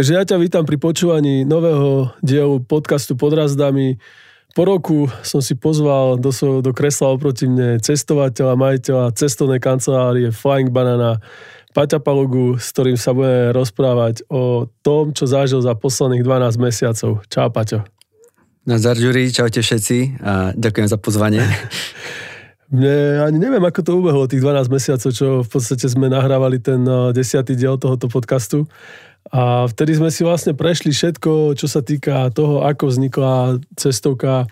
Takže ja ťa vítam pri počúvaní nového dielu podcastu Podrazdami. Po roku som si pozval do, svojho, do kresla oproti mne cestovateľa, majiteľa cestovnej kancelárie Flying Banana, Paťa Palugu, s ktorým sa budeme rozprávať o tom, čo zažil za posledných 12 mesiacov. Čau, Paťo. Nazar Ďuri, čaute všetci a ďakujem za pozvanie. Mne ani neviem, ako to ubehlo tých 12 mesiacov, čo v podstate sme nahrávali ten eh, desiatý diel tohoto podcastu. A vtedy sme si vlastne prešli všetko, čo sa týka toho, ako vznikla cestovka,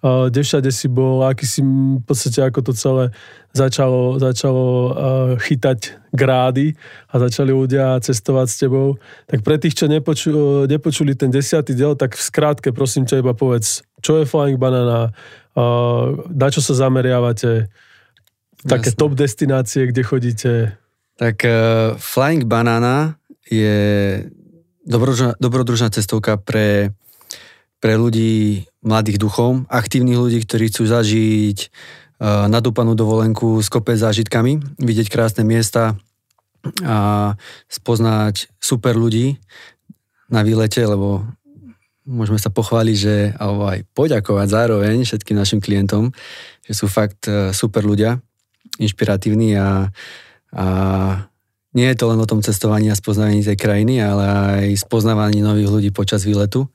kde všade si bol, aký si v podstate ako to celé začalo, začalo chytať grády a začali ľudia cestovať s tebou. Tak pre tých, čo nepoču, nepočuli ten desiatý diel, tak v skrátke prosím ťa iba povedz, čo je Flying Banana, na čo sa zameriavate, také Jasne. top destinácie, kde chodíte? Tak uh, Flying Banana je dobrodružná, dobrodružná cestovka pre, pre ľudí mladých duchom, aktívnych ľudí, ktorí chcú zažiť uh, nadúpanú dovolenku s kopec zážitkami, vidieť krásne miesta a spoznať super ľudí na výlete, lebo môžeme sa pochváliť, že, alebo aj poďakovať zároveň všetkým našim klientom, že sú fakt e, super ľudia, inšpiratívni a, a nie je to len o tom cestovaní a spoznávaní tej krajiny, ale aj spoznávaní nových ľudí počas výletu.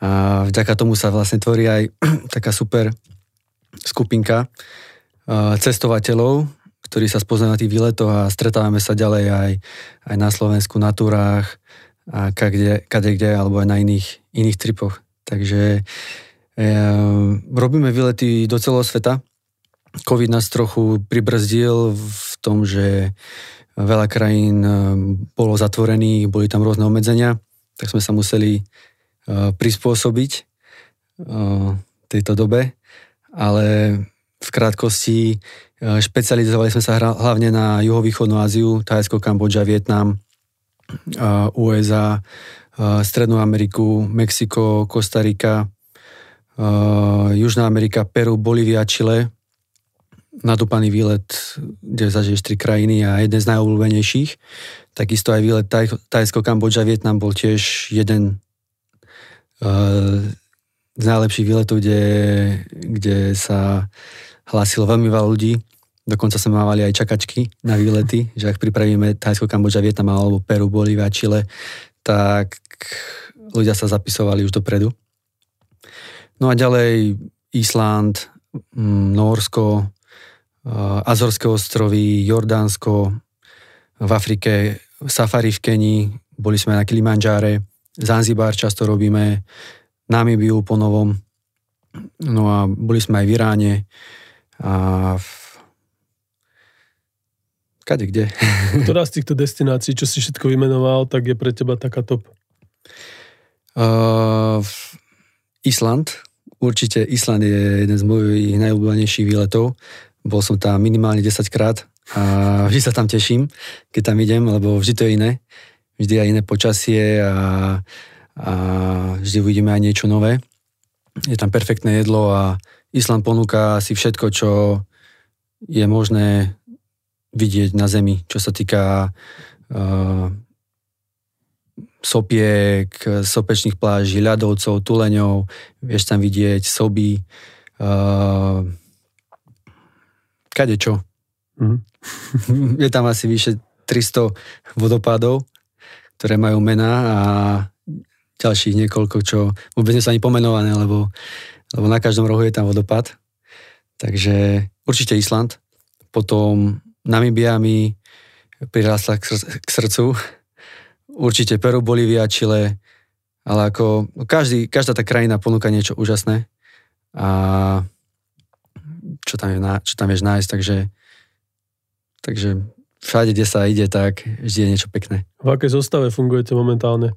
A vďaka tomu sa vlastne tvorí aj taká super skupinka cestovateľov, ktorí sa spoznajú na tých výletoch a stretávame sa ďalej aj, aj na Slovensku, na túrách, a kade, kade kde, alebo aj na iných, iných tripoch. Takže e, robíme výlety do celého sveta. Covid nás trochu pribrzdil v tom, že veľa krajín e, bolo zatvorených, boli tam rôzne obmedzenia, tak sme sa museli e, prispôsobiť e, tejto dobe, ale v krátkosti špecializovali sme sa hlavne na juhovýchodnú Áziu, Thajsko, Kambodža, Vietnam, USA, Strednú Ameriku, Mexiko, Kostarika, Južná Amerika, Peru, Bolívia, Chile. Nadúpaný výlet, kde zažiješ tri krajiny a jeden z najobľúbenejších. Takisto aj výlet Taj, Tajsko, Kambodža, Vietnam bol tiež jeden z najlepších výletov, kde, kde sa hlásilo veľmi veľa ľudí Dokonca sme mávali aj čakačky na výlety, že ak pripravíme Thajsko, Kambodža, Vietnam alebo Peru, Bolívia, Chile, tak ľudia sa zapisovali už dopredu. No a ďalej Island, mm, Norsko, Azorské ostrovy, Jordánsko, v Afrike safari v Kenii, boli sme na Kilimanjáre, Zanzibar často robíme, Namibiu po novom, no a boli sme aj v Iráne a v Kade kde. Ktorá z týchto destinácií, čo si všetko vymenoval, tak je pre teba taká top? Uh, Island. Určite Island je jeden z mojich najobľúbenejších výletov. Bol som tam minimálne 10 krát a vždy sa tam teším, keď tam idem, lebo vždy to je iné. Vždy aj iné počasie a, a vždy uvidíme aj niečo nové. Je tam perfektné jedlo a Island ponúka si všetko, čo je možné vidieť na Zemi, čo sa týka uh, sopiek, sopečných pláží, ľadovcov, tuleňov, vieš tam vidieť soby, uh, kadečo. Mm-hmm. Je tam asi vyše 300 vodopádov, ktoré majú mená a ďalších niekoľko, čo vôbec nie sú ani pomenované, lebo, lebo na každom rohu je tam vodopád. Takže určite Island. Potom Namibia mi prirastla k, sr- k srdcu. Určite Peru, Bolívia, Chile, ale ako každý, každá tá krajina ponúka niečo úžasné a čo tam, je, čo tam vieš nájsť, takže, takže všade, kde sa ide, tak vždy je niečo pekné. V akej zostave fungujete momentálne?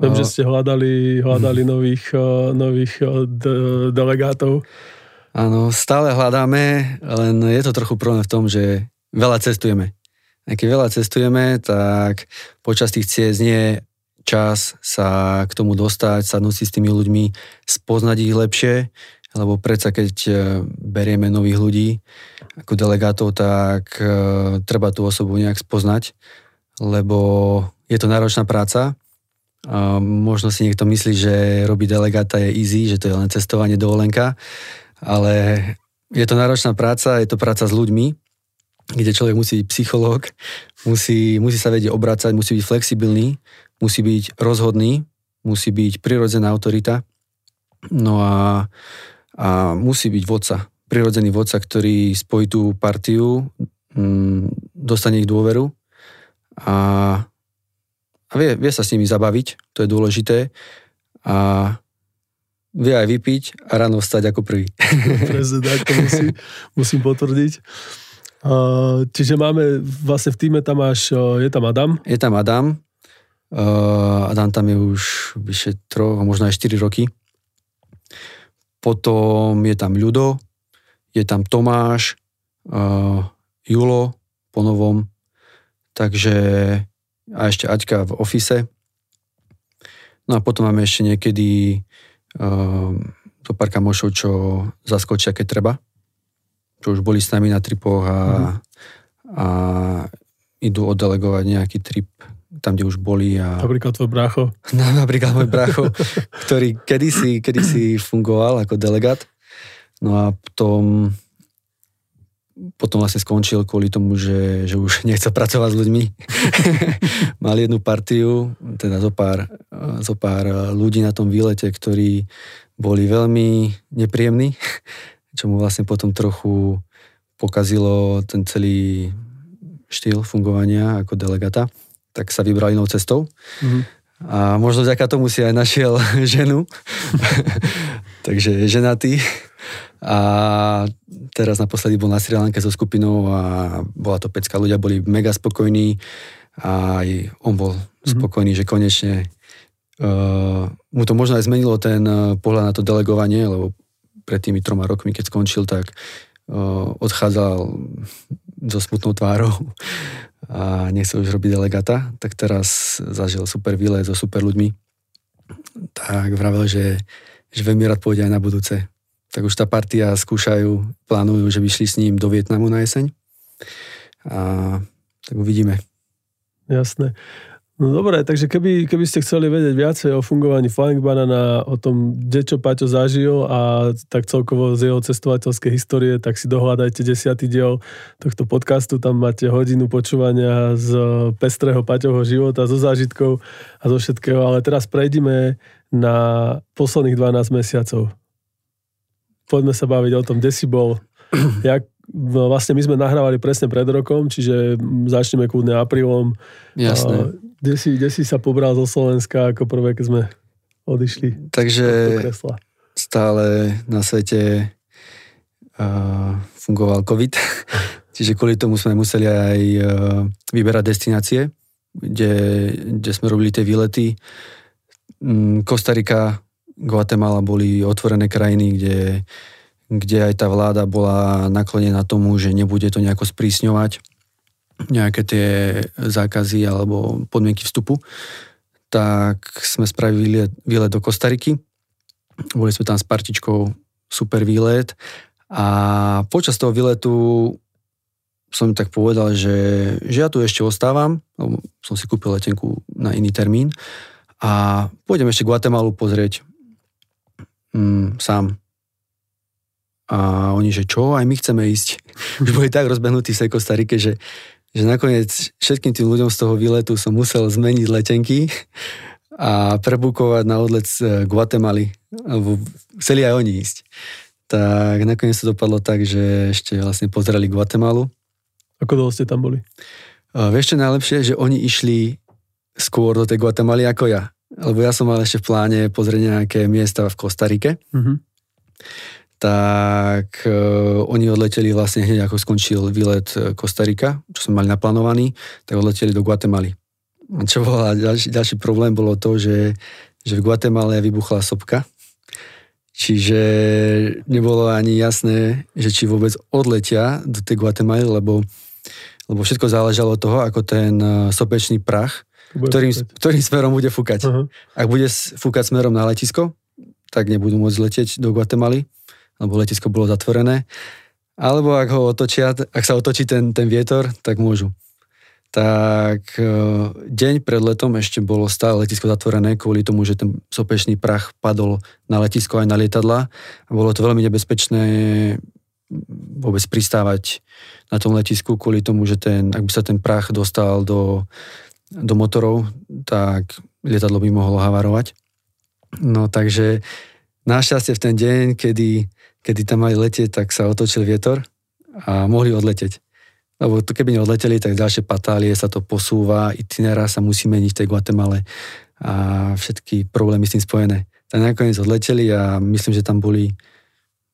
Viem, že ste hľadali, hľadali nových, nových de- delegátov. Áno, stále hľadáme, len je to trochu problém v tom, že veľa cestujeme. A keď veľa cestujeme, tak počas tých ciest nie čas sa k tomu dostať, sadnúť si s tými ľuďmi, spoznať ich lepšie, lebo predsa keď e, berieme nových ľudí ako delegátov, tak e, treba tú osobu nejak spoznať, lebo je to náročná práca. Možno si niekto myslí, že robiť delegáta je easy, že to je len cestovanie dovolenka, ale je to náročná práca, je to práca s ľuďmi, kde človek musí byť psychológ, musí, musí sa vedieť obracať, musí byť flexibilný, musí byť rozhodný, musí byť prirodzená autorita, no a, a musí byť vodca, prirodzený vodca, ktorý spojí tú partiu, mm, dostane ich dôveru a a vie, vie sa s nimi zabaviť, to je dôležité. A vie aj vypiť a ráno vstať ako prvý. To musí, musím potvrdiť. Uh, čiže máme, vlastne v týme tam uh, je tam Adam. Je tam Adam. Uh, Adam tam je už vyše troch, možno aj 4 roky. Potom je tam Ľudo, je tam Tomáš, uh, Julo po novom. Takže a ešte Aťka v ofise. No a potom máme ešte niekedy uh, to pár kamošov, čo zaskočia, keď treba. Čo už boli s nami na tripoch a, mm. a idú oddelegovať nejaký trip tam, kde už boli. A... Napríklad tvoj brácho. No, napríklad môj brácho, ktorý kedysi, kedysi fungoval ako delegát. No a potom potom vlastne skončil kvôli tomu, že, že už nechce pracovať s ľuďmi. Mal jednu partiu, teda zo pár, zo pár ľudí na tom výlete, ktorí boli veľmi nepríjemní, čo mu vlastne potom trochu pokazilo ten celý štýl fungovania ako delegata, tak sa vybral inou cestou. Mm-hmm. A možno vďaka tomu si aj našiel ženu. Takže je ženatý. A teraz naposledy bol na Sri Lanke so skupinou a bola to pecka, ľudia boli mega spokojní a aj on bol mm-hmm. spokojný, že konečne uh, mu to možno aj zmenilo ten uh, pohľad na to delegovanie, lebo pred tými troma rokmi, keď skončil, tak uh, odchádzal so smutnou tvárou a nechcel už robiť delegata, tak teraz zažil super výlet so super ľuďmi. Tak vravel, že, že veľmi rád pôjde aj na budúce tak už tá partia skúšajú, plánujú, že by šli s ním do Vietnamu na jeseň. A tak uvidíme. Jasné. No dobre, takže keby, keby ste chceli vedieť viacej o fungovaní Flying Banana, o tom, kde čo Paťo zažil a tak celkovo z jeho cestovateľskej histórie, tak si dohľadajte desiatý diel tohto podcastu. Tam máte hodinu počúvania z pestrého Paťovho života, zo zážitkov a zo všetkého. Ale teraz prejdime na posledných 12 mesiacov poďme sa baviť o tom, kde si bol, jak, no vlastne my sme nahrávali presne pred rokom, čiže začneme kľudne aprílom. Jasné. Kde, si, kde si sa pobral zo Slovenska ako prvé, keď sme odišli? Takže stále na svete uh, fungoval COVID, čiže kvôli tomu sme museli aj uh, vyberať destinácie, kde, kde sme robili tie výlety. Um, Kostarika Guatemala boli otvorené krajiny, kde, kde aj tá vláda bola naklonená tomu, že nebude to nejako sprísňovať nejaké tie zákazy alebo podmienky vstupu, tak sme spravili výlet, do Kostariky. Boli sme tam s partičkou, super výlet a počas toho výletu som tak povedal, že, že ja tu ešte ostávam, som si kúpil letenku na iný termín a pôjdem ešte Guatemalu pozrieť mm, sám. A oni, že čo, aj my chceme ísť. Už boli tak rozbehnutí v tej že, že nakoniec všetkým tým ľuďom z toho výletu som musel zmeniť letenky a prebukovať na odlet z Guatemaly, alebo chceli aj oni ísť. Tak nakoniec to dopadlo tak, že ešte vlastne pozerali Guatemalu. Ako dlho ste tam boli? A vieš čo najlepšie, že oni išli skôr do tej Guatemaly ako ja lebo ja som mal ešte v pláne pozrieť nejaké miesta v Kostarike. Mm-hmm. Tak uh, oni odleteli vlastne hneď ako skončil výlet e, Kostarika, čo sme mali naplánovaný, tak odleteli do Guatemaly. Čo bol ďalší, ďalší problém bolo to, že, že v Guatemale vybuchla sopka, čiže nebolo ani jasné, že či vôbec odletia do tej Guatemaly, lebo, lebo všetko záležalo od toho, ako ten e, sopečný prach ktorým, ktorým smerom bude fúkať. Uh-huh. Ak bude fúkať smerom na letisko, tak nebudú môcť letieť do Guatemaly, lebo letisko bolo zatvorené. Alebo ak ho otočia, ak sa otočí ten, ten vietor, tak môžu. tak e, deň pred letom ešte bolo stále letisko zatvorené kvôli tomu, že ten sopečný prach padol na letisko aj na lietadla bolo to veľmi nebezpečné vôbec pristávať na tom letisku kvôli tomu, že ten, ak by sa ten prach dostal do, do motorov, tak lietadlo by mohlo havarovať. No takže našťastie v ten deň, kedy, kedy tam mali letieť, tak sa otočil vietor a mohli odleteť. Lebo to keby neodleteli, tak ďalšie patálie sa to posúva, itinera sa musí meniť v tej Guatemale a všetky problémy s tým spojené. Tak nakoniec odleteli a myslím, že tam boli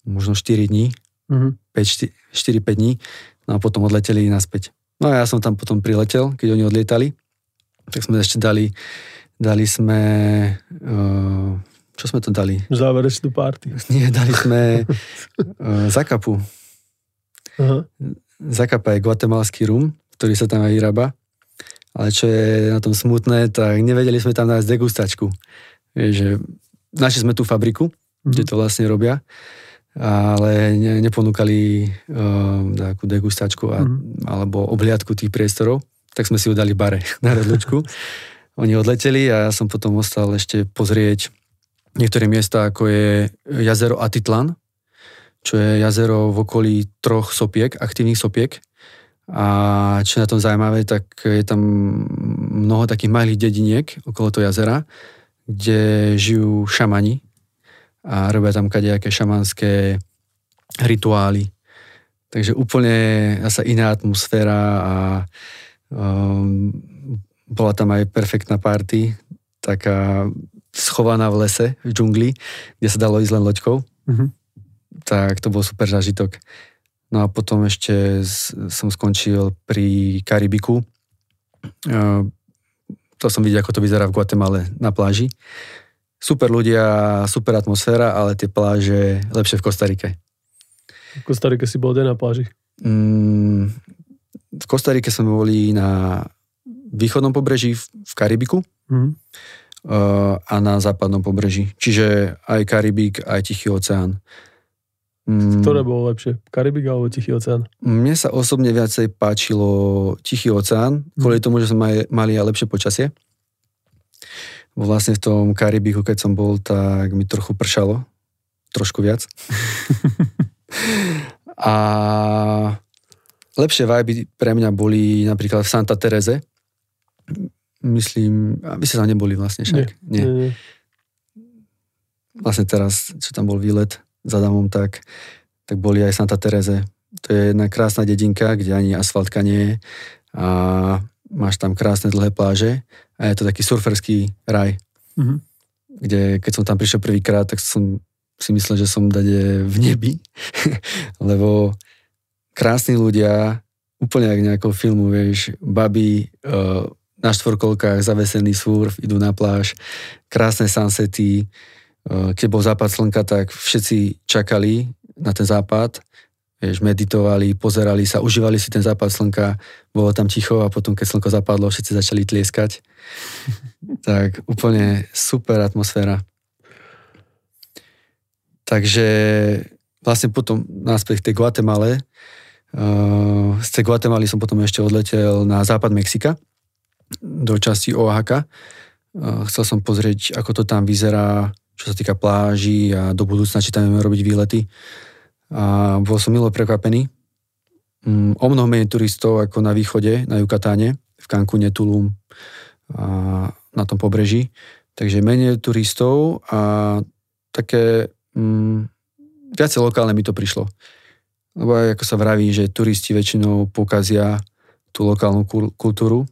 možno 4 dní, mm-hmm. 4-5 dní, no a potom odleteli naspäť. No a ja som tam potom priletel, keď oni odlietali, tak sme ešte dali, dali sme, uh, čo sme to dali? Záverečnú party. Nie, dali sme uh, zakapu. Uh-huh. Zakapa je guatemalský rum, ktorý sa tam aj vyrába. Ale čo je na tom smutné, tak nevedeli sme tam nájsť degustačku. Že našli sme tú fabriku, mm-hmm. kde to vlastne robia, ale ne, neponúkali uh, takú degustačku a, mm-hmm. alebo obhliadku tých priestorov, tak sme si ho dali bare na redlučku. Oni odleteli a ja som potom ostal ešte pozrieť niektoré miesta, ako je jazero Atitlan, čo je jazero v okolí troch sopiek, aktívnych sopiek. A čo je na tom zaujímavé, tak je tam mnoho takých malých dediniek okolo toho jazera, kde žijú šamani a robia tam kadejaké šamanské rituály. Takže úplne zase iná atmosféra a um, bola tam aj perfektná party, taká schovaná v lese, v džungli, kde sa dalo ísť len loďkou. Mm-hmm tak to bol super zážitok. No a potom ešte som skončil pri Karibiku. To som videl, ako to vyzerá v Guatemale na pláži. Super ľudia, super atmosféra, ale tie pláže lepšie v Kostarike. V Kostarike si bol na pláži? Mm, v Kostarike sme boli na východnom pobreží v Karibiku mm. A na západnom pobreží. Čiže aj Karibik, aj Tichý oceán. Mm. Ktoré bolo lepšie? Karibik alebo Tichý oceán? Mne sa osobne viacej páčilo Tichý oceán, kvôli mm. tomu, že sme mali aj lepšie počasie. Vlastne v tom Karibiku, keď som bol, tak mi trochu pršalo. Trošku viac. a lepšie vibe pre mňa boli napríklad v Santa Tereze. Myslím, a vy ste tam neboli vlastne však. Nie. Nie. nie. Vlastne teraz, čo tam bol výlet, za Adamom, tak, tak boli aj Santa Tereze. To je jedna krásna dedinka, kde ani asfaltka nie je a máš tam krásne dlhé pláže a je to taký surferský raj, mm-hmm. kde keď som tam prišiel prvýkrát, tak som si myslel, že som dade v nebi, lebo krásni ľudia, úplne ako nejakého filmu, vieš, baby uh, na štvorkolkách, zavesený surf, idú na pláž, krásne sunsety, Eh, keď bol západ slnka, tak všetci čakali na ten západ, vieš, meditovali, pozerali sa, užívali si ten západ slnka, bolo tam ticho a potom, keď slnko zapadlo, všetci začali tlieskať. tak úplne super atmosféra. Takže vlastne potom náspäť k tej Guatemale, uh, z tej Guatemaly som potom ešte odletel na západ Mexika, do časti Oaxaca. Uh, chcel som pozrieť, ako to tam vyzerá, čo sa týka pláží a do budúcna, či tam budeme robiť výlety. A bol som milo prekvapený. Mm, o mnoho menej turistov ako na východe, na Jukatáne, v Cancúne, Tulum a na tom pobreží. Takže menej turistov a také mm, viacej lokálne mi to prišlo. Lebo ako sa vraví, že turisti väčšinou pokazia tú lokálnu kultúru,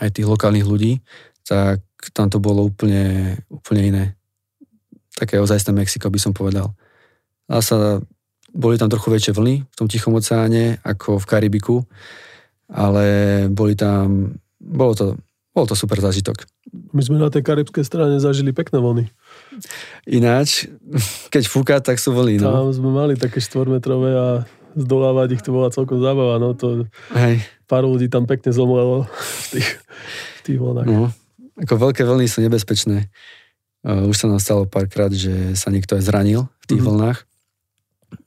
aj tých lokálnych ľudí, tak tam to bolo úplne, úplne iné také ozajstné Mexiko by som povedal. A sa, boli tam trochu väčšie vlny v tom Tichom oceáne ako v Karibiku, ale boli tam, bolo to, bolo to super zážitok. My sme na tej karibskej strane zažili pekné vlny. Ináč, keď fúka, tak sú vlny. No. Tam sme mali také štvormetrové a zdolávať ich to bola celkom zábava. No to Hej. Pár ľudí tam pekne zomlelo v tých, v tých vlnách. No, ako veľké vlny sú nebezpečné. Uh, už sa nám stalo párkrát, že sa niekto aj zranil v tých mm-hmm. vlnách.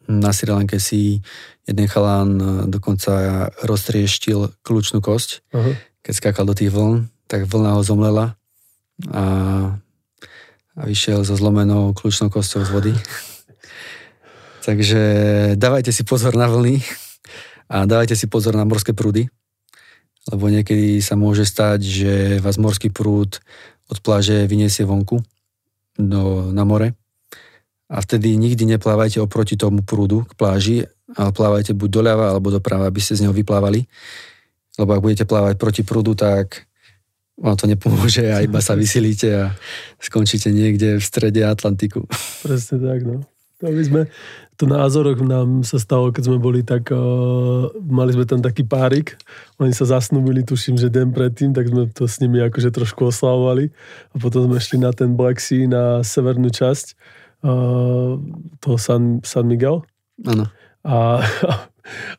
Na Sri Lanke si jeden chalán e, dokonca roztrieštil kľúčnú kosť, uh-huh. keď skákal do tých vln, tak vlna ho zomlela a, a vyšiel so zlomenou kľúčnou kosťou z vody. Takže dávajte si pozor na vlny a dávajte si pozor na morské prúdy, lebo niekedy sa môže stať, že vás morský prúd od pláže vyniesie vonku do, na more a vtedy nikdy neplávajte oproti tomu prúdu k pláži, ale plávajte buď doľava alebo doprava, aby ste z neho vyplávali. Lebo ak budete plávať proti prúdu, tak vám to nepomôže a iba sa vysilíte a skončíte niekde v strede Atlantiku. Presne tak, no. To my sme, to na Azoroch nám sa stalo, keď sme boli tak, uh, mali sme tam taký párik, oni sa zasnúbili, tuším, že deň predtým, tak sme to s nimi akože trošku oslavovali a potom sme šli na ten Black Sea, na severnú časť uh, toho San, San Miguel. Áno. A,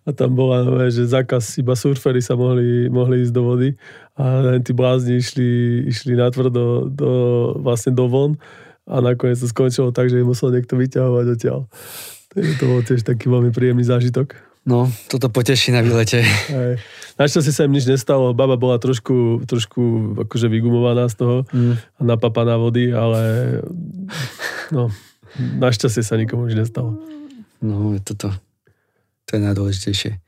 a tam bola, že zákaz, iba surfery sa mohli, mohli ísť do vody a tí blázni išli, išli natvrdo do, vlastne do von a nakoniec to skončilo tak, že im musel niekto vyťahovať odtiaľ. To bol tiež taký veľmi príjemný zážitok. No, toto poteší na výlete. Aj. Našťastie sa im nič nestalo. Baba bola trošku, trošku akože vygumovaná z toho mm. a napapaná vody, ale no, našťastie sa nikomu nič nestalo. No, toto. To je najdôležitejšie.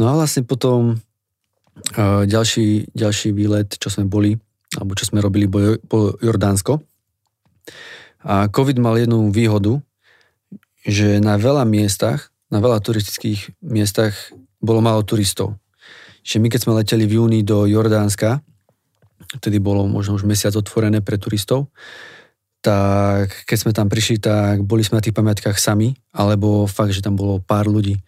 No a vlastne potom uh, ďalší, ďalší výlet, čo sme boli, alebo čo sme robili, bol, bol Jordánsko. A COVID mal jednu výhodu, že na veľa miestach, na veľa turistických miestach bolo málo turistov. Že my keď sme leteli v júni do Jordánska, vtedy bolo možno už mesiac otvorené pre turistov, tak keď sme tam prišli, tak boli sme na tých pamiatkách sami, alebo fakt, že tam bolo pár ľudí.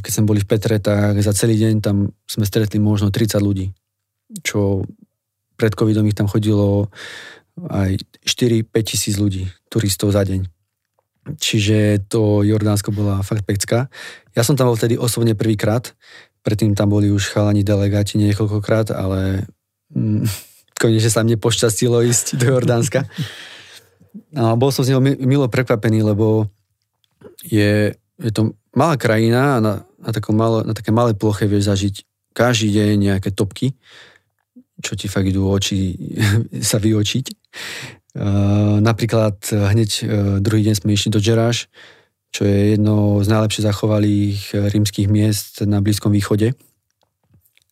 Keď sme boli v Petre, tak za celý deň tam sme stretli možno 30 ľudí, čo pred covidom ich tam chodilo aj 4-5 tisíc ľudí, turistov za deň. Čiže to Jordánsko bola fakt pecka. Ja som tam bol vtedy osobne prvýkrát, predtým tam boli už chalani delegáti niekoľkokrát, ale mm, konečne sa mne pošťastilo ísť do Jordánska. A bol som z neho milo prekvapený, lebo je, je to malá krajina a na, na, malo, na také malé ploche vieš zažiť každý deň nejaké topky čo ti fakt idú oči sa vyočiť. Uh, napríklad hneď uh, druhý deň sme išli do Džeráš, čo je jedno z najlepšie zachovalých rímskych miest na Blízkom východe.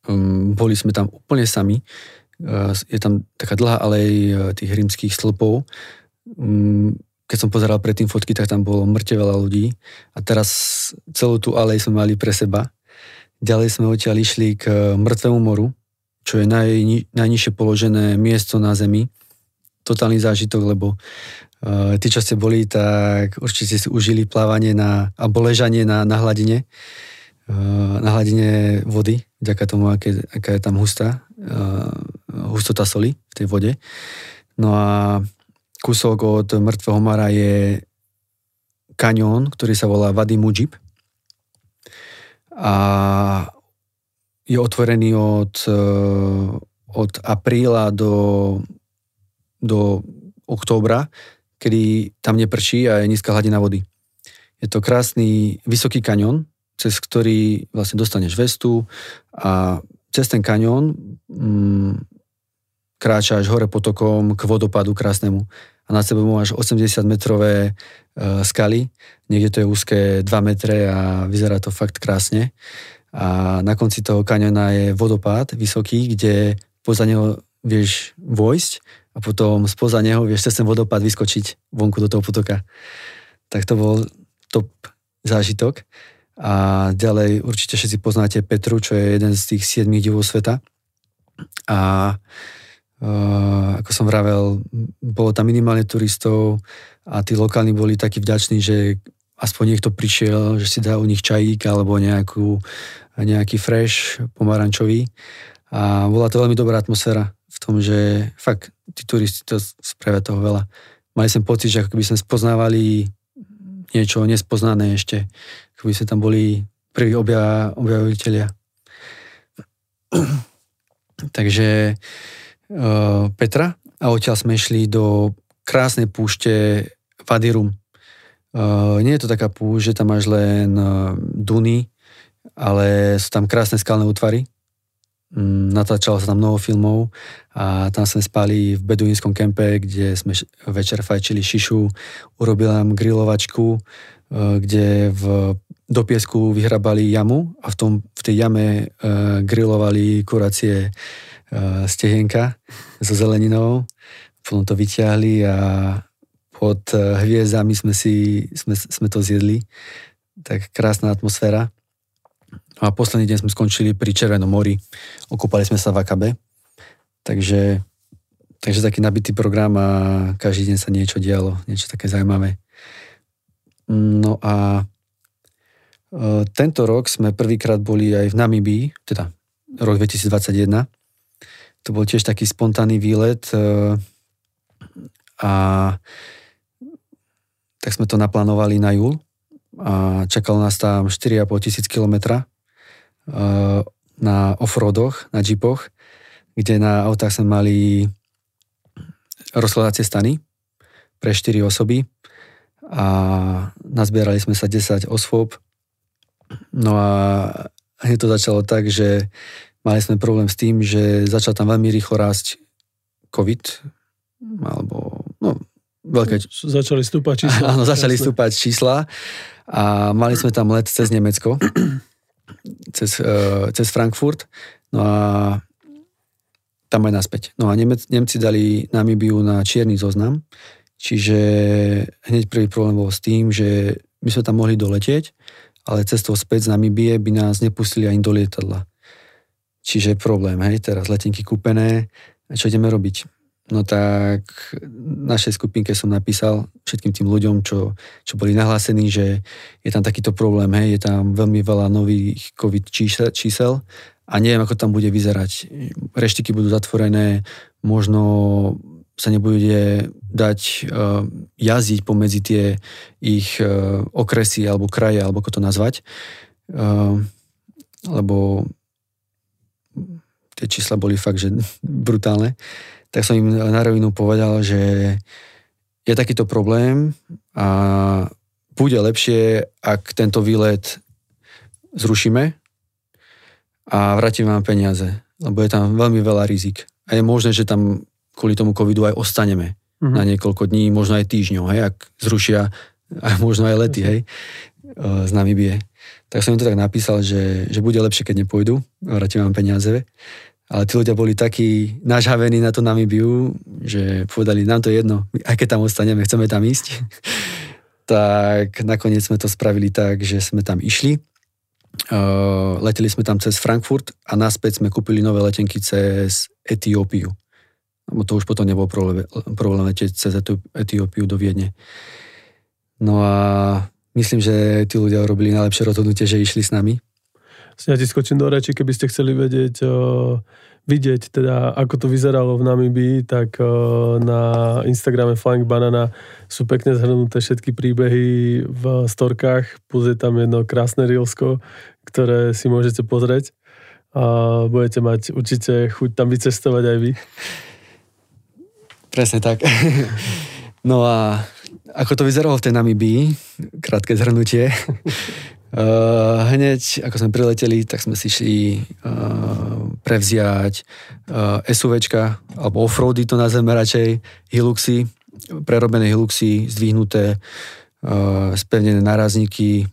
Um, boli sme tam úplne sami. Uh, je tam taká dlhá alej tých rímskych stĺpov. Um, keď som pozeral predtým fotky, tak tam bolo mŕte veľa ľudí. A teraz celú tú alej sme mali pre seba. Ďalej sme odtiaľ išli k mŕtvemu moru, čo je naj, najnižšie položené miesto na Zemi. Totálny zážitok, lebo uh, tí, čo ste boli, tak určite si užili plávanie na, alebo ležanie na, na hladine, uh, na hladine vody, vďaka tomu, aké, aká je tam hustá, uh, hustota soli v tej vode. No a kúsok od mŕtvého mara je kanión, ktorý sa volá Vady Mujib. A je otvorený od, eh, od apríla do, do októbra, kedy tam neprší a je nízka hladina vody. Je to krásny vysoký kaňon, cez ktorý vlastne dostaneš vestu a cez ten kaňon mm, kráčaš hore potokom k vodopadu krásnemu a nad sebou máš 80 metrové e, skaly, niekde to je úzke 2 metre a vyzerá to fakt krásne a na konci toho kaniona je vodopád vysoký, kde poza neho vieš vojsť a potom spoza neho vieš cez ten vodopád vyskočiť vonku do toho potoka. Tak to bol top zážitok. A ďalej určite všetci poznáte Petru, čo je jeden z tých siedmých divov sveta. A uh, ako som vravel, bolo tam minimálne turistov a tí lokálni boli takí vďační, že aspoň niekto prišiel, že si dá u nich čajík alebo nejakú, nejaký fresh pomarančový. A bola to veľmi dobrá atmosféra v tom, že fakt tí turisti to spravia toho veľa. Mali som pocit, že ako by sme spoznávali niečo nespoznané ešte. Ako by sme tam boli prví obja, objaviteľia. Takže uh, Petra a odtiaľ sme šli do krásnej púšte Vadirum Uh, nie je to taká púšť, že tam máš len uh, duny, ale sú tam krásne skalné útvary. Um, natáčalo sa tam mnoho filmov a tam sme spali v beduínskom kempe, kde sme večer fajčili šišu, urobil nám grilovačku, uh, kde v, do piesku vyhrabali jamu a v, tom, v tej jame uh, grilovali kuracie uh, stehenka so zeleninou. Potom to vyťahli a pod hviezdami sme, si, sme, sme to zjedli. Tak krásna atmosféra. A posledný deň sme skončili pri Červenom mori. Okúpali sme sa v Akabe. Takže, takže taký nabitý program a každý deň sa niečo dialo, niečo také zaujímavé. No a e, tento rok sme prvýkrát boli aj v Namibii, teda rok 2021. To bol tiež taký spontánny výlet e, a tak sme to naplánovali na júl a čakalo nás tam 4,5 tisíc kilometra eh, na offroadoch, na jeepoch, kde na autách sme mali rozkladacie stany pre 4 osoby a nazbierali sme sa 10 osôb. No a hneď to začalo tak, že mali sme problém s tým, že začal tam veľmi rýchlo rásť COVID, alebo no, veľké... Začali stúpať čísla. Áno, začali stúpať čísla a mali sme tam let cez Nemecko, cez, uh, cez Frankfurt, no a tam aj naspäť. No a Nemec, Nemci dali Namibiu na čierny zoznam, čiže hneď prvý problém bol s tým, že my sme tam mohli doletieť, ale cestou späť z Namibie by nás nepustili ani do lietadla. Čiže problém, hej, teraz letenky kúpené, čo ideme robiť? No tak našej skupinke som napísal všetkým tým ľuďom, čo, čo boli nahlásení, že je tam takýto problém, hej, je tam veľmi veľa nových COVID čísel, čísel a neviem, ako tam bude vyzerať. Reštiky budú zatvorené, možno sa nebude dať uh, jazdiť pomedzi tie ich uh, okresy alebo kraje, alebo ako to nazvať. Uh, lebo tie čísla boli fakt, že brutálne. Uh, tak som im na rovinu povedal, že je takýto problém a bude lepšie, ak tento výlet zrušíme a vrátim vám peniaze, lebo je tam veľmi veľa rizik. A je možné, že tam kvôli tomu covidu aj ostaneme mm-hmm. na niekoľko dní, možno aj týždňov, hej, ak zrušia a možno aj lety, hej, z Namibie. Tak som im to tak napísal, že, že bude lepšie, keď nepôjdu, vrátim vám peniaze. Ale tí ľudia boli takí nažhavení na to Namibiu, že povedali, nám to jedno, aj keď tam ostaneme, chceme tam ísť. tak nakoniec sme to spravili tak, že sme tam išli. Uh, leteli sme tam cez Frankfurt a naspäť sme kúpili nové letenky cez Etiópiu. Lebo to už potom nebol problém, problém cez Etiópiu do Viedne. No a myslím, že tí ľudia urobili najlepšie rozhodnutie, že išli s nami ja ti skočím do reči, keby ste chceli vedieť, uh, vidieť teda, ako to vyzeralo v Namibii, tak uh, na Instagrame Flying Banana sú pekne zhrnuté všetky príbehy v storkách, plus je tam jedno krásne reelsko, ktoré si môžete pozrieť a budete mať určite chuť tam vycestovať aj vy. Presne tak. No a ako to vyzeralo v tej Namibii, krátke zhrnutie, Uh, hneď, ako sme prileteli, tak sme si šli uh, prevziať uh, SUVčka, alebo offroady to nazveme radšej, Hiluxy, prerobené Hiluxy, zdvihnuté, uh, spevnené nárazníky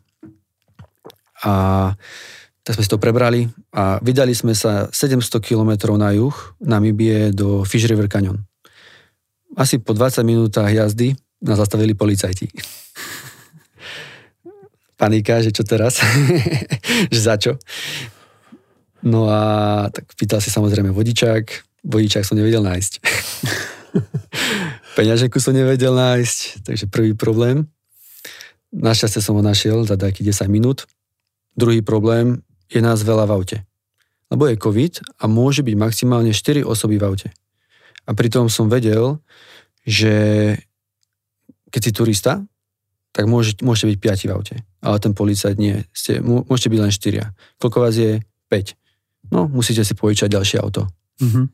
a tak sme si to prebrali a vydali sme sa 700 km na juh Namibie do Fish River Canyon. Asi po 20 minútach jazdy nás zastavili policajti panika, že čo teraz, že za čo. No a tak pýtal si samozrejme vodičák, vodičák som nevedel nájsť. Peňaženku som nevedel nájsť, takže prvý problém. Našťastie som ho našiel za takých 10 minút. Druhý problém je nás veľa v aute. Lebo je COVID a môže byť maximálne 4 osoby v aute. A pritom som vedel, že keď si turista, tak môžete, môžete byť piati v aute. Ale ten policajt nie. Ste, môžete byť len štyria. Koľko vás je? 5. No, musíte si požičať ďalšie auto. Mm-hmm.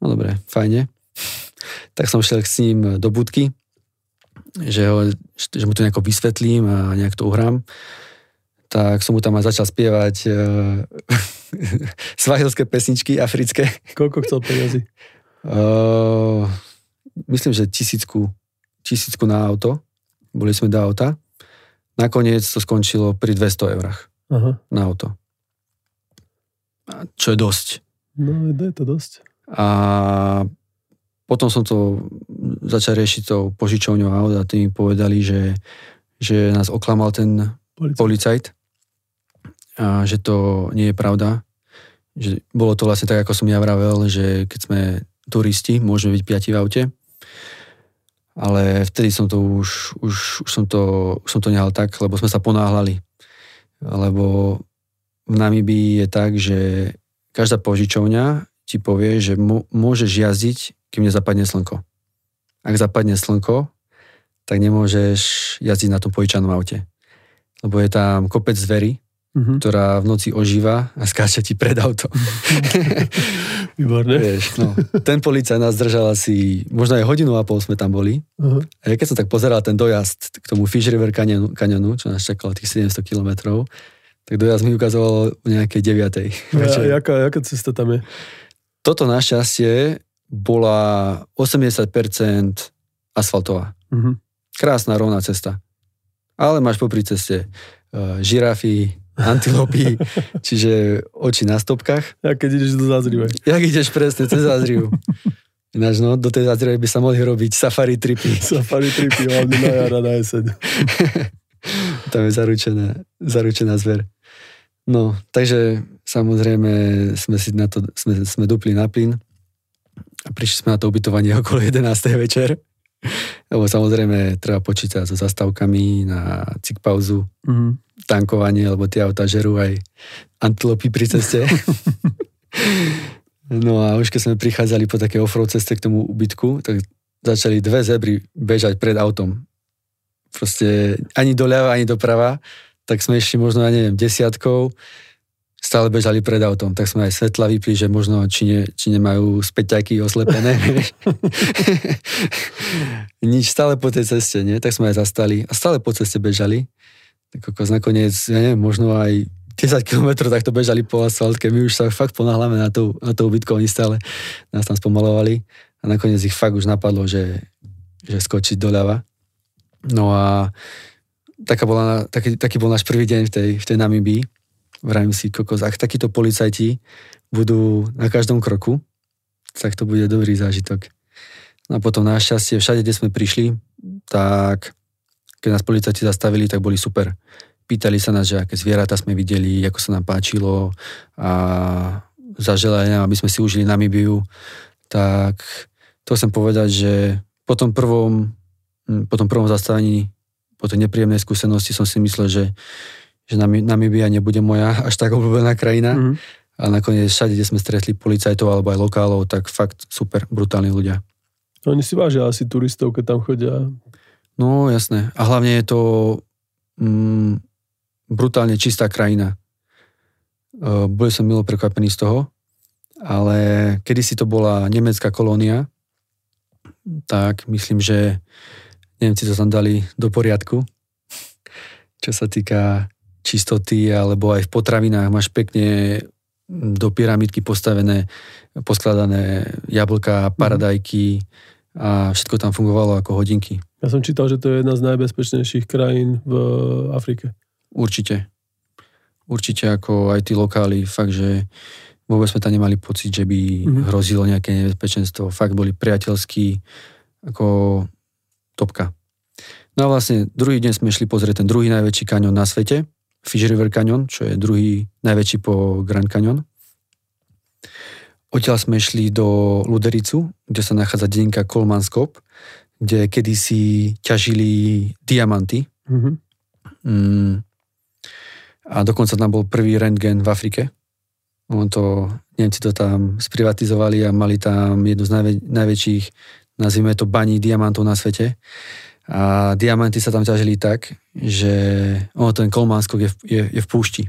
No dobre, fajne. Tak som šiel s ním do budky že, ho, že mu to nejako vysvetlím a nejak to uhrám, tak som mu tam aj začal spievať uh, svahilské pesničky africké. Koľko chcel peniazy? Uh, myslím, že tisícku, tisícku na auto. Boli sme do auta. Nakoniec to skončilo pri 200 eurách Aha. na auto. Čo je dosť. No, je to dosť. A potom som to začal riešiť tou požičovňou aut a tí mi povedali, že, že nás oklamal ten policajt. policajt a že to nie je pravda. Že bolo to vlastne tak, ako som ja vravel, že keď sme turisti, môžeme byť piati v aute. Ale vtedy som to už, už, už, som, to, už som to nehal tak, lebo sme sa ponáhľali. Lebo v Namibii je tak, že každá požičovňa ti povie, že môžeš jazdiť, kým nezapadne slnko. Ak zapadne slnko, tak nemôžeš jazdiť na tom požičanom aute. Lebo je tam kopec zvery, mm-hmm. ktorá v noci ožíva a skáča ti pred auto. Výborné. Vieš, no, ten policajt nás držal asi, možno aj hodinu a pol sme tam boli. Uh-huh. A keď som tak pozeral ten dojazd k tomu Fish River kanionu, kanionu čo nás čakalo tých 700 kilometrov, tak dojazd mi ukazoval o nejakej deviatej. A, jaká, jaká cesta tam je? Toto našťastie bola 80% asfaltová. Uh-huh. Krásna, rovná cesta. Ale máš popri ceste uh, žirafy, antilopy, čiže oči na stopkách. A keď ideš do Zázrive. Jak ideš presne cez Zázrivu. Ináč no, do tej Zázrive by sa mohli robiť safari tripy. Safari tripy, hlavne na jara, na jeseň. Tam je zaručená, zaručená zver. No, takže samozrejme sme si na to, sme, sme dupli na plyn a prišli sme na to ubytovanie okolo 11. večer. Lebo samozrejme treba počítať so zastávkami na cik pauzu. Mm-hmm tankovanie, lebo tie auta žerú aj antilopy pri ceste. no a už keď sme prichádzali po také offroad ceste k tomu ubytku, tak začali dve zebry bežať pred autom. Proste ani doľava, ani doprava. Tak sme ešte možno, ja neviem, desiatkou stále bežali pred autom, tak sme aj svetla vypli, že možno či, ne, či nemajú späťaky oslepené. Nič stále po tej ceste, nie? Tak sme aj zastali a stále po ceste bežali kokos nakoniec, ja neviem, možno aj 10 km takto bežali po asfaltke, my už sa fakt ponáhľame na tú, na tú ubytku, oni stále nás tam spomalovali a nakoniec ich fakt už napadlo, že, že skočiť doľava. No a taká bola, taký, taký bol náš prvý deň v tej, v tej Namibii. Vravím si, kokos, ak takíto policajti budú na každom kroku, tak to bude dobrý zážitok. No a potom našťastie, všade, kde sme prišli, tak keď nás policajti zastavili, tak boli super. Pýtali sa nás, že aké zvieratá sme videli, ako sa nám páčilo a zaželali aby sme si užili Namibiu. Tak to chcem povedať, že po tom prvom, hm, po tom prvom zastavení, po tej nepríjemnej skúsenosti som si myslel, že, že Namibia nebude moja až tak obľúbená krajina. Mm-hmm. A nakoniec všade, kde sme stretli policajtov alebo aj lokálov, tak fakt super, brutálni ľudia. Oni si vážia asi turistov, keď tam chodia. No jasné. A hlavne je to mm, brutálne čistá krajina. Uh, bol som milo prekvapený z toho, ale kedysi to bola nemecká kolónia, tak myslím, že Nemci to tam dali do poriadku, čo sa týka čistoty, alebo aj v potravinách máš pekne do pyramidky postavené, poskladané jablka, paradajky a všetko tam fungovalo ako hodinky. Ja som čítal, že to je jedna z najbezpečnejších krajín v Afrike. Určite. Určite ako aj tí lokáli, fakt, že vôbec sme tam nemali pocit, že by mm-hmm. hrozilo nejaké nebezpečenstvo. Fakt boli priateľskí, ako topka. No a vlastne druhý deň sme šli pozrieť ten druhý najväčší kanion na svete, Fish River Canyon, čo je druhý najväčší po Grand Canyon. Odtiaľ sme šli do Ludericu, kde sa nachádza dedinka Kolmanskop, kde kedysi ťažili diamanty. Mm-hmm. Mm. A dokonca tam bol prvý rentgen v Afrike. On to, Nemci to tam sprivatizovali a mali tam jednu z najvä, najväčších, nazvime to, baní diamantov na svete. A diamanty sa tam ťažili tak, že ono, ten Kolmánskok je, je, je v púšti.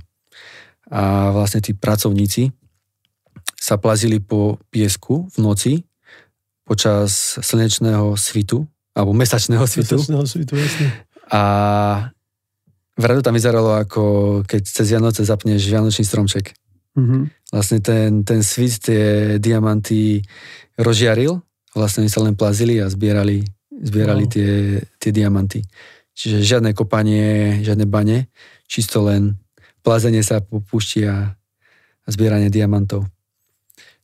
A vlastne tí pracovníci sa plazili po piesku v noci počas slnečného svitu alebo mesačného svitu. Mesačného svitu, jasne. A vradu tam vyzeralo ako keď cez Vianoce zapneš Vianočný stromček. Mm-hmm. Vlastne ten, ten svit tie diamanty rozžiaril, vlastne sa len plazili a zbierali, zbierali wow. tie, tie diamanty. Čiže žiadne kopanie, žiadne bane, čisto len plazenie sa po púšti a, a zbieranie diamantov.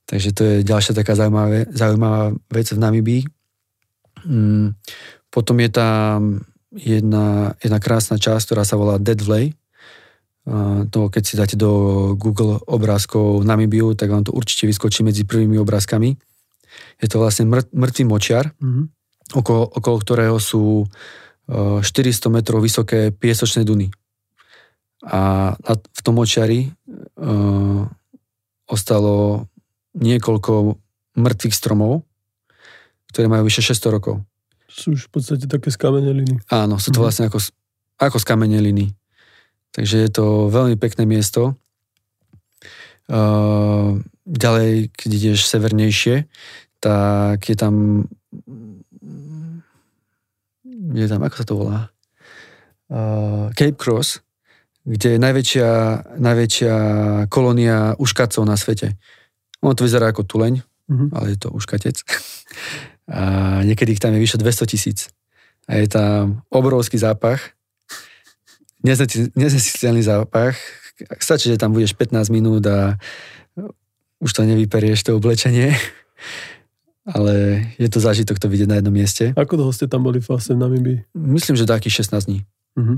Takže to je ďalšia taká zaujímavá, zaujímavá vec v Namibii. Mm, potom je tam jedna, jedna krásna časť, ktorá sa volá Dead Vley. To, keď si dáte do Google obrázkov Namibiu, tak vám to určite vyskočí medzi prvými obrázkami. Je to vlastne mŕ, mŕtvý močiar, mm-hmm. Okolo, okolo ktorého sú 400 metrov vysoké piesočné duny. A v tom močiari uh, ostalo niekoľko mŕtvych stromov, ktoré majú vyše 600 rokov. Sú už v podstate také skameneliny. Áno, sú to mhm. vlastne ako, ako skameneliny. Takže je to veľmi pekné miesto. Uh, ďalej, keď ideš severnejšie, tak je tam je tam, ako sa to volá? Uh, Cape Cross, kde je najväčšia, najväčšia kolónia uškacov na svete. Ono to vyzerá ako tuleň, mm-hmm. ale je to uškatec. A niekedy ich tam je vyše 200 tisíc. A je tam obrovský zápach, neznesiteľný zápach. Stačí, že tam budeš 15 minút a už to nevyperieš, to oblečenie. Ale je to zážitok to vidieť na jednom mieste. Ako dlho ste tam boli vlastne v Namibii? Myslím, že takých 16 dní. Mm-hmm.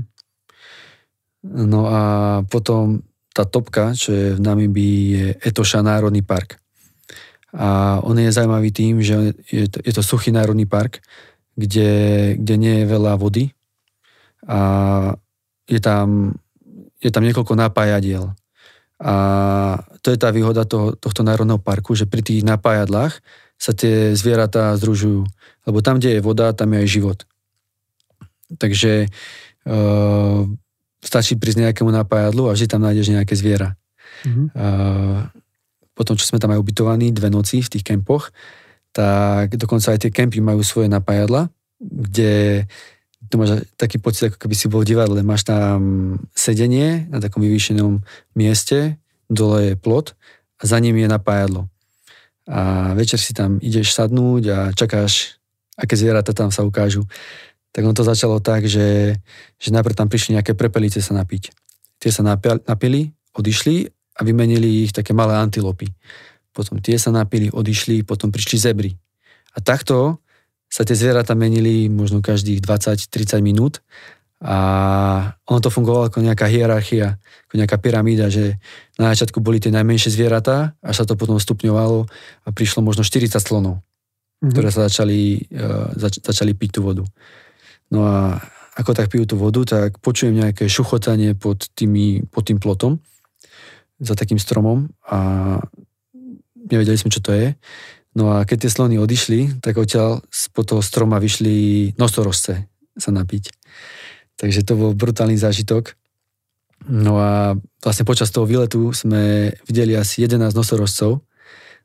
No a potom tá topka, čo je v Namibii, je Etoša Národný park. A on je zaujímavý tým, že je to, je to suchý národný park, kde, kde nie je veľa vody a je tam, je tam niekoľko napájadiel. A to je tá výhoda toho, tohto národného parku, že pri tých napájadlách sa tie zvieratá združujú. Lebo tam, kde je voda, tam je aj život. Takže uh, stačí prísť nejakému napájadlu a vždy tam nájdeš nejaké zviera. Mm-hmm. Uh, potom, čo sme tam aj ubytovaní dve noci v tých kempoch, tak dokonca aj tie kempy majú svoje napájadla, kde tu máš taký pocit, ako keby si bol v divadle. Máš tam sedenie na takom vyvýšenom mieste, dole je plot a za ním je napájadlo. A večer si tam ideš sadnúť a čakáš, aké zvieratá tam sa ukážu tak on to začalo tak, že, že najprv tam prišli nejaké prepelice sa napiť. Tie sa napili, odišli a vymenili ich také malé antilopy. Potom tie sa napili, odišli, potom prišli zebry. A takto sa tie zvieratá menili možno každých 20-30 minút a ono to fungovalo ako nejaká hierarchia, ako nejaká pyramída, že na začiatku boli tie najmenšie zvieratá, až sa to potom stupňovalo a prišlo možno 40 slonov, mm-hmm. ktoré sa začali, uh, zač- začali piť tú vodu. No a ako tak pijú tú vodu, tak počujem nejaké šuchotanie pod, tými, pod tým plotom za takým stromom a nevedeli sme, čo to je. No a keď tie slony odišli, tak odtiaľ spod toho stroma vyšli nosorožce sa napiť. Takže to bol brutálny zážitok. No a vlastne počas toho výletu sme videli asi 11 nosorožcov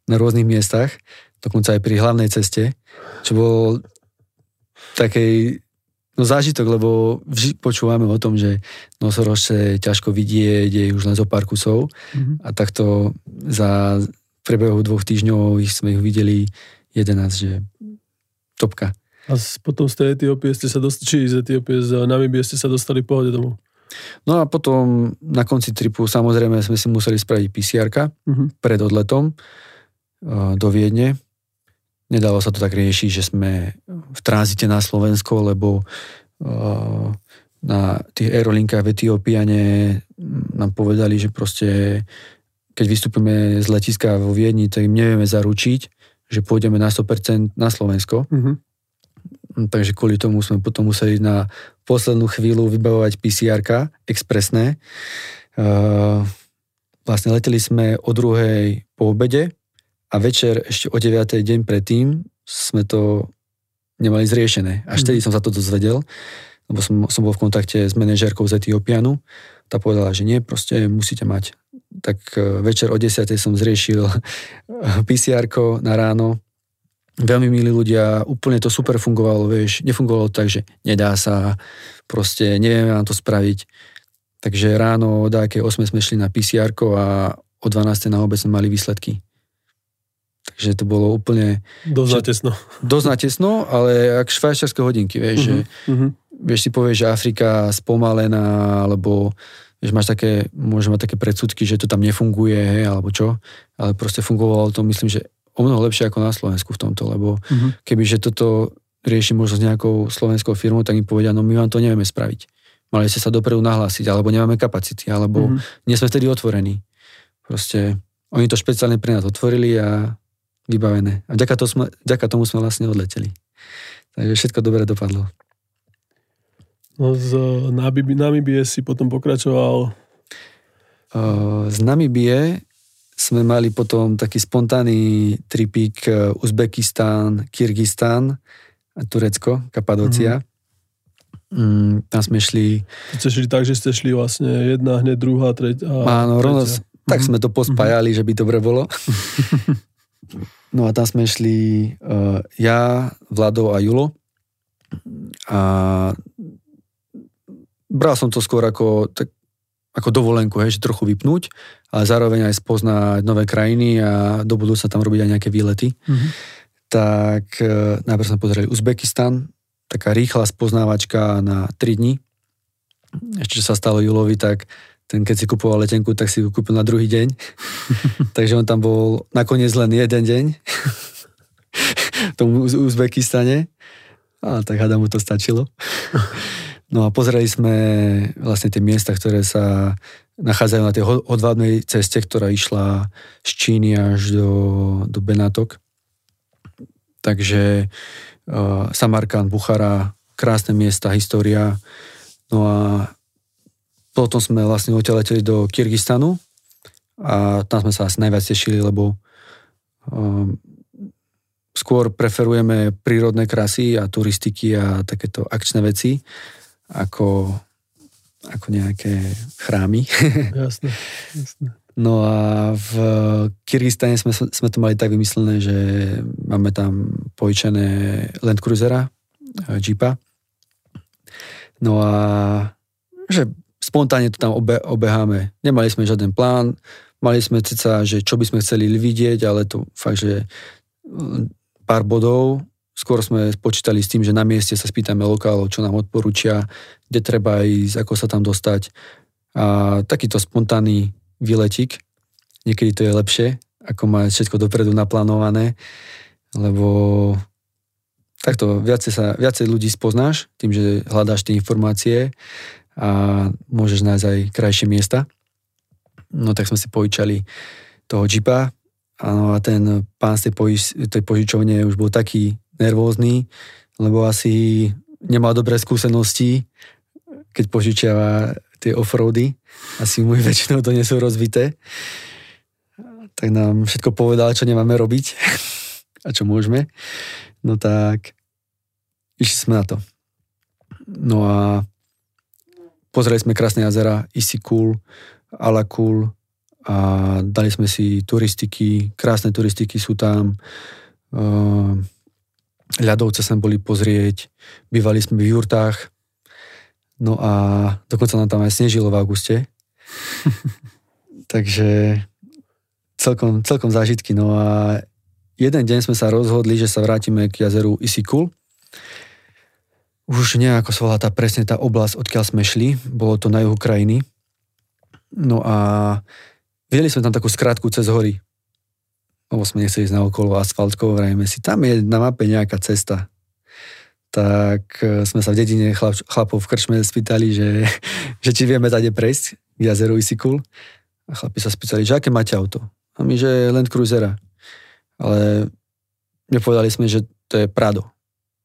na rôznych miestach, dokonca aj pri hlavnej ceste, čo bol takej No zážitok, lebo vždy počúvame o tom, že nosorožce ťažko vidieť, je už len zo pár kusov mm-hmm. a takto za prebehu dvoch týždňov ich sme ich videli 11, že topka. A potom z tej Etiópie ste sa dostali, či z Etiópie, z Namibie ste sa dostali pohode domov? No a potom na konci tripu samozrejme sme si museli spraviť pcr mm-hmm. pred odletom do Viedne Nedalo sa to tak riešiť, že sme v tranzite na Slovensko, lebo na tých aerolinkách v Etiópiane nám povedali, že proste keď vystúpime z letiska vo Viedni, tak im nevieme zaručiť, že pôjdeme na 100% na Slovensko. Mm-hmm. Takže kvôli tomu sme potom museli na poslednú chvíľu vybavovať pcr expresné. Uh, vlastne leteli sme o druhej po obede, a večer ešte o 9. deň predtým sme to nemali zriešené. Až vtedy mm. som sa to dozvedel, lebo som, som bol v kontakte s manažérkou z Etiópianu. Tá povedala, že nie, proste musíte mať. Tak e, večer o 10. som zriešil PCR na ráno veľmi milí ľudia, úplne to super fungovalo, vieš, nefungovalo tak, že nedá sa, proste nevieme vám to spraviť. Takže ráno o dáke 8 sme šli na pcr a o 12 na obec sme mali výsledky. Takže to bolo úplne... Dosť natesno. Dosť natesno, ale ak švajčiarske hodinky, vieš, uh-huh, že uh-huh. vieš si povieš, že Afrika spomalená, alebo vieš, máš také, môže mať také predsudky, že to tam nefunguje, hej, alebo čo, ale proste fungovalo to, myslím, že o mnoho lepšie ako na Slovensku v tomto, lebo uh-huh. keby, že toto rieši možno s nejakou slovenskou firmou, tak im povedia, no my vám to nevieme spraviť. Mali ste sa dopredu nahlásiť, alebo nemáme kapacity, alebo uh-huh. nie sme vtedy otvorení. Proste oni to špeciálne pre nás otvorili a vybavené. A vďaka, to sme, vďaka tomu sme vlastne odleteli. Takže všetko dobre dopadlo. No z Namibie si potom pokračoval? Z Namibie sme mali potom taký spontánny tripík e, Uzbekistán, Kyrgyzstán, Turecko, Kapadócia. Mm. Mm, tam sme šli... Ste šli tak, že ste šli vlastne jedna, hneď druhá, tretia. Áno, rovno, tak mm-hmm. sme to pospájali, mm-hmm. že by dobre bolo. No a tam sme šli uh, ja, Vlado a Julo. A bral som to skôr ako, tak, ako dovolenku, hej, že trochu vypnúť, ale zároveň aj spoznať nové krajiny a do budúca tam robiť aj nejaké výlety. Mm-hmm. Tak uh, najprv sme pozreli Uzbekistan, taká rýchla spoznávačka na 3 dní. Ešte čo sa stalo Julovi, tak ten keď si kupoval letenku, tak si ju kúpil na druhý deň. Takže on tam bol nakoniec len jeden deň v tom Uzbekistane. A tak hada mu to stačilo. No a pozreli sme vlastne tie miesta, ktoré sa nachádzajú na tej odvábnej ceste, ktorá išla z Číny až do, do Benátok. Takže uh, Samarkand, Buchara, krásne miesta, história. No a potom sme vlastne odtiaľ do Kyrgyzstanu a tam sme sa asi najviac tešili, lebo um, skôr preferujeme prírodné krasy a turistiky a takéto akčné veci ako, ako nejaké chrámy. Jasné, jasné. No a v Kyrgyzstane sme, sme to mali tak vymyslené, že máme tam pojčené Land Cruisera, eh, Jeepa. No a že spontánne to tam obe, obeháme. Nemali sme žiaden plán, mali sme ceca, že čo by sme chceli vidieť, ale to fakt, že mm, pár bodov, skôr sme počítali s tým, že na mieste sa spýtame lokálov, čo nám odporúčia, kde treba ísť, ako sa tam dostať. A takýto spontánny výletik, niekedy to je lepšie, ako mať všetko dopredu naplánované, lebo takto viacej, sa, viacej ľudí spoznáš tým, že hľadáš tie informácie a môžeš nájsť aj krajšie miesta. No tak sme si požičali toho Jeepa a ten pán z tej, požič, tej požičovne už bol taký nervózny, lebo asi nemal dobré skúsenosti, keď požičiava tie offroady. Asi mu väčšinou to nie sú rozvité. Tak nám všetko povedal, čo nemáme robiť a čo môžeme. No tak išli sme na to. No a Pozreli sme krásne jazera, Isikul, Alakul a dali sme si turistiky, krásne turistiky sú tam. Ľadovce sme boli pozrieť, bývali sme v jurtách, no a dokonca nám tam aj snežilo v auguste. Takže celkom, celkom zážitky. No a jeden deň sme sa rozhodli, že sa vrátime k jazeru Isikul už nejako sa volá tá presne tá oblasť, odkiaľ sme šli. Bolo to na juhu krajiny. No a videli sme tam takú skratku cez hory. Lebo sme nechceli ísť na okolo asfaltkou, vrajme si, tam je na mape nejaká cesta. Tak e, sme sa v dedine chlap, chlapov v krčme spýtali, že, že či vieme tady prejsť k jazeru Isikul. A chlapi sa spýtali, že aké máte auto? A my, že Land Cruisera. Ale nepovedali sme, že to je Prado.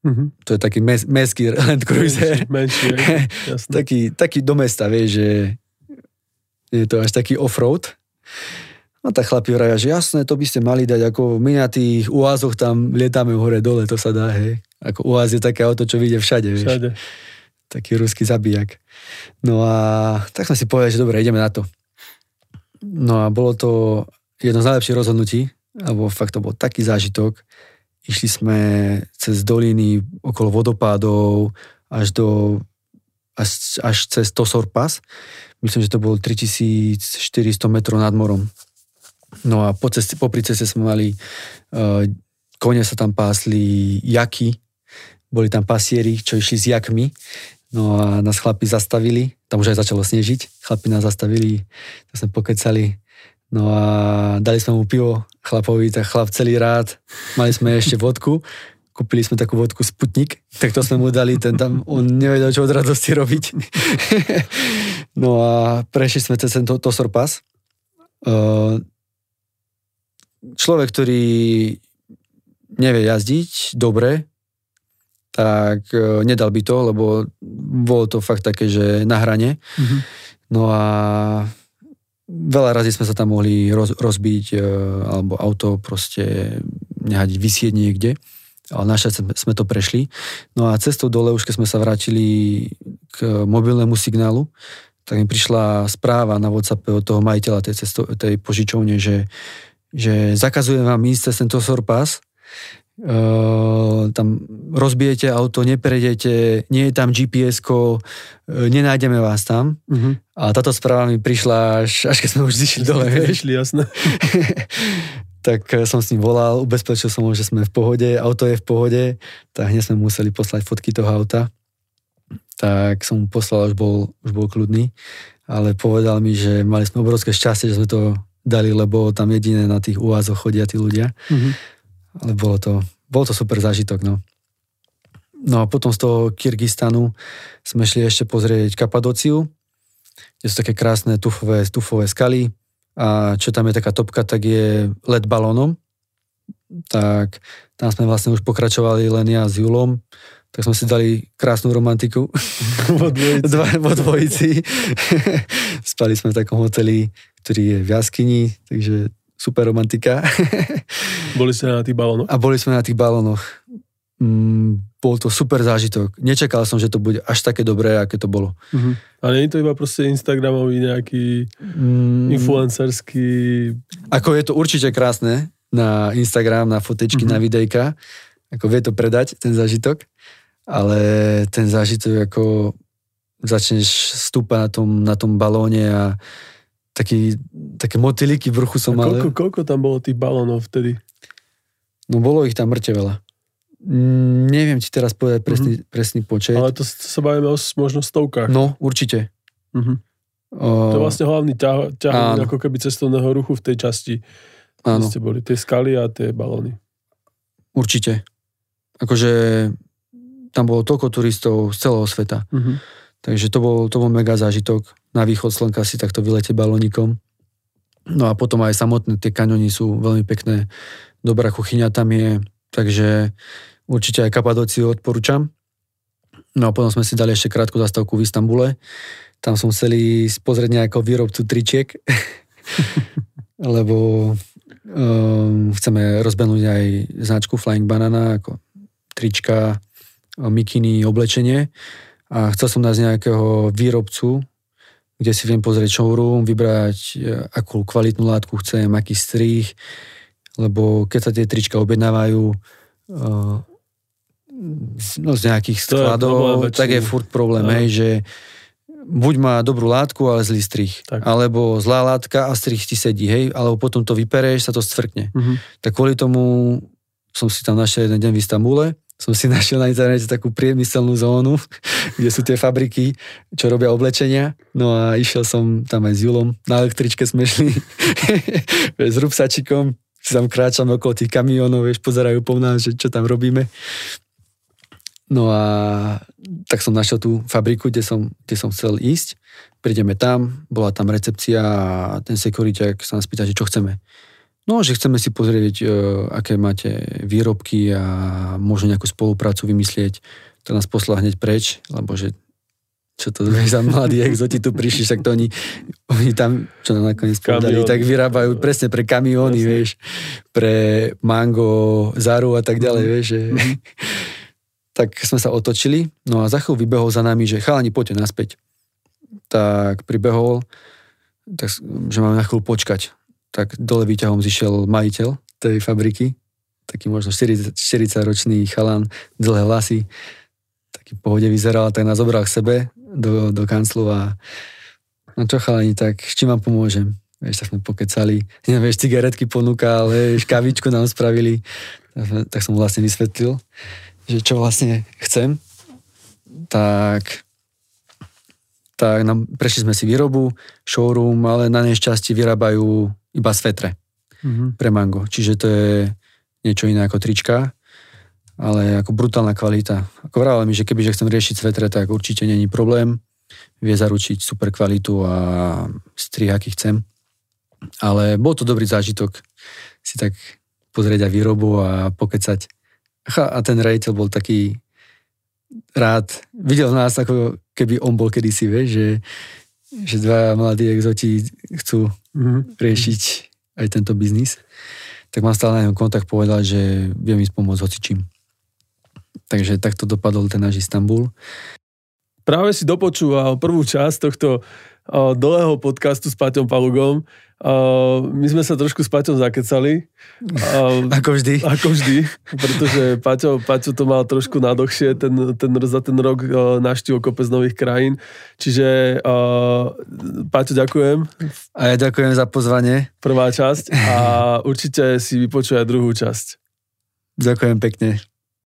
Mm-hmm. To je taký mes, mestský Land Cruiser. Menší, menší taký, taký do mesta, vieš, že je to až taký off-road. No tak chlapi vraja, že jasné, to by ste mali dať, ako my na tých uázoch tam lietame hore dole, to sa dá, hej. Ako uáz je také auto, čo vyjde všade, vieš. Všade. Taký ruský zabijak. No a tak sme si povedali, že dobre, ideme na to. No a bolo to jedno z najlepších rozhodnutí, alebo fakt to bol taký zážitok, Išli sme cez doliny okolo vodopádov až do až, až cez Tosor Pass. Myslím, že to bolo 3400 metrov nad morom. No a po ceste, popri ceste sme mali uh, kone sa tam pásli jaky, boli tam pasieri, čo išli s jakmi. No a nás chlapi zastavili, tam už aj začalo snežiť, chlapi nás zastavili, to sme pokecali. No a dali sme mu pivo chlapovi, tak chlap celý rád. Mali sme ešte vodku, kúpili sme takú vodku Sputnik, tak to sme mu dali, ten tam, on nevedel, čo od radosti robiť. no a prešli sme cez tento Tosor Pass. Uh, človek, ktorý nevie jazdiť dobre, tak uh, nedal by to, lebo bolo to fakt také, že na hrane. Mm-hmm. No a veľa razy sme sa tam mohli roz, rozbiť, uh, alebo auto proste nehať vysieť niekde. Ale našťastie sme to prešli. No a cestou dole, už keď sme sa vrátili k mobilnému signálu, tak mi prišla správa na WhatsApp od toho majiteľa tej, cesto, tej požičovne, že, že zakazujem vám ísť cez tento Sorpass, Uh, tam rozbijete auto, neprejdete, nie je tam gps uh, nenájdeme vás tam. Uh-huh. A táto správa mi prišla až, až keď sme už zišli dole. Zišli, jasné. tak eh, som s ním volal, ubezpečil som ho, že sme v pohode, auto je v pohode, tak hneď sme museli poslať fotky toho auta. Tak som mu poslal, už bol, už bol kľudný, ale povedal mi, že mali sme obrovské šťastie, že sme to dali, lebo tam jediné na tých úvazoch chodia tí ľudia. Uh-huh ale bolo to, bol to super zážitok, no. No a potom z toho Kyrgyzstanu sme šli ešte pozrieť Kapadociu, kde sú také krásne tufové, tufové skaly a čo tam je taká topka, tak je let balónom. Tak tam sme vlastne už pokračovali len ja s Julom, tak sme si dali krásnu romantiku. Vo dvojici. Dva, vo dvojici. Spali sme v takom hoteli, ktorý je v jaskyni, takže super romantika. Boli ste na tých balónoch? A boli sme na tých balónoch. Mm, bol to super zážitok. Nečakal som, že to bude až také dobré, aké to bolo. Uh-huh. A nie je to iba proste Instagramový nejaký mm, influencerský... Ako je to určite krásne na Instagram, na fotečky, uh-huh. na videjka. Ako vie to predať, ten zážitok. Ale ten zážitok, ako začneš stúpať na tom, na tom balóne a taký, také motýliky v bruchu som mal. Koľko, koľko tam bolo tých balónov vtedy? No bolo ich tam mŕte veľa. Mm, neviem ti teraz povedať presný, mm-hmm. presný počet. Ale to, to sa bavíme o možno stovkách. No, určite. Mm-hmm. O... To je vlastne hlavný ťah, ťah ako keby cestovného ruchu v tej časti. Áno. Ste boli tie skaly a tie balóny. Určite. Akože tam bolo toľko turistov z celého sveta. Mm-hmm. Takže to bol, to bol mega zážitok na východ slnka si takto vylete balónikom. No a potom aj samotné tie kaňony sú veľmi pekné. Dobrá kuchyňa tam je, takže určite aj Kapadociu odporúčam. No a potom sme si dali ešte krátku zastavku v Istambule. Tam som chceli pozrieť nejakého výrobcu tričiek, lebo um, chceme rozbenúť aj značku Flying Banana, ako trička, mikiny, oblečenie. A chcel som nájsť nejakého výrobcu, kde si viem pozrieť showroom, vybrať e, akú kvalitnú látku chcem, aký strých, lebo keď sa tie trička objednávajú uh, no, z nejakých skladov, je tak je furt problém, hej, že buď má dobrú látku, ale zlý strich. Tak. Alebo zlá látka a strich ti sedí, hej, alebo potom to vypereš, sa to stvrkne. Uh-huh. Tak kvôli tomu som si tam našiel jeden deň v Istambule som si našiel na internete takú priemyselnú zónu, kde sú tie fabriky, čo robia oblečenia. No a išiel som tam aj s Julom. Na električke sme šli s rúbsačikom. Si tam kráčame okolo tých kamionov, vieš, pozerajú po nás, že čo tam robíme. No a tak som našiel tú fabriku, kde som, kde som chcel ísť. Prídeme tam, bola tam recepcia a ten security sa nás pýta, že čo chceme. No, že chceme si pozrieť, e, aké máte výrobky a možno nejakú spoluprácu vymyslieť. To nás poslal hneď preč, lebo že čo to je za mladí exoti tu prišli, však to oni, oni tam, čo nám nakoniec povedali, tak vyrábajú presne pre kamióny, Jasne. vieš, pre mango, zaru a tak ďalej, mm. vieš. Že... Mm. tak sme sa otočili, no a za chvíľu vybehol za nami, že chalani, poďte naspäť. Tak pribehol, tak, že máme na chvíľu počkať tak dole výťahom zišiel majiteľ tej fabriky taký možno 40, 40 ročný chalan, dlhé vlasy, taký pohode vyzeral, tak nás zobral k sebe do, do kanclu a no čo chalani, tak s čím vám pomôžem? Vieš, tak sme pokecali, ja, vieš, cigaretky ponúkal, vieš, kavičku nám spravili, tak, som vlastne vysvetlil, že čo vlastne chcem, tak tak nám, prešli sme si výrobu, showroom, ale na nešťastie vyrábajú iba svetre mm-hmm. pre mango. Čiže to je niečo iné ako trička, ale ako brutálna kvalita. Ako vravela mi, že kebyže chcem riešiť svetre, tak určite není problém. Vie zaručiť super kvalitu a strih, aký chcem. Ale bol to dobrý zážitok si tak pozrieť aj výrobu a pokecať. A ten rejiteľ bol taký rád, videl nás ako keby on bol kedysi, vieš, že, že dva mladí exoti chcú mm-hmm. riešiť aj tento biznis. Tak mám stále na ňom kontakt povedal, že viem ísť pomôcť hocičím. Takže takto dopadol ten náš Istanbul. Práve si dopočúval prvú časť tohto dlhého podcastu s Paťom Palugom my sme sa trošku s Paťom zakecali. Ako vždy. Ako vždy, pretože Paťo, Paťo to mal trošku nadochšie, ten, ten, za ten rok naštívil kopec nových krajín. Čiže Paťo, ďakujem. A ja ďakujem za pozvanie. Prvá časť a určite si vypočuje druhú časť. Ďakujem pekne.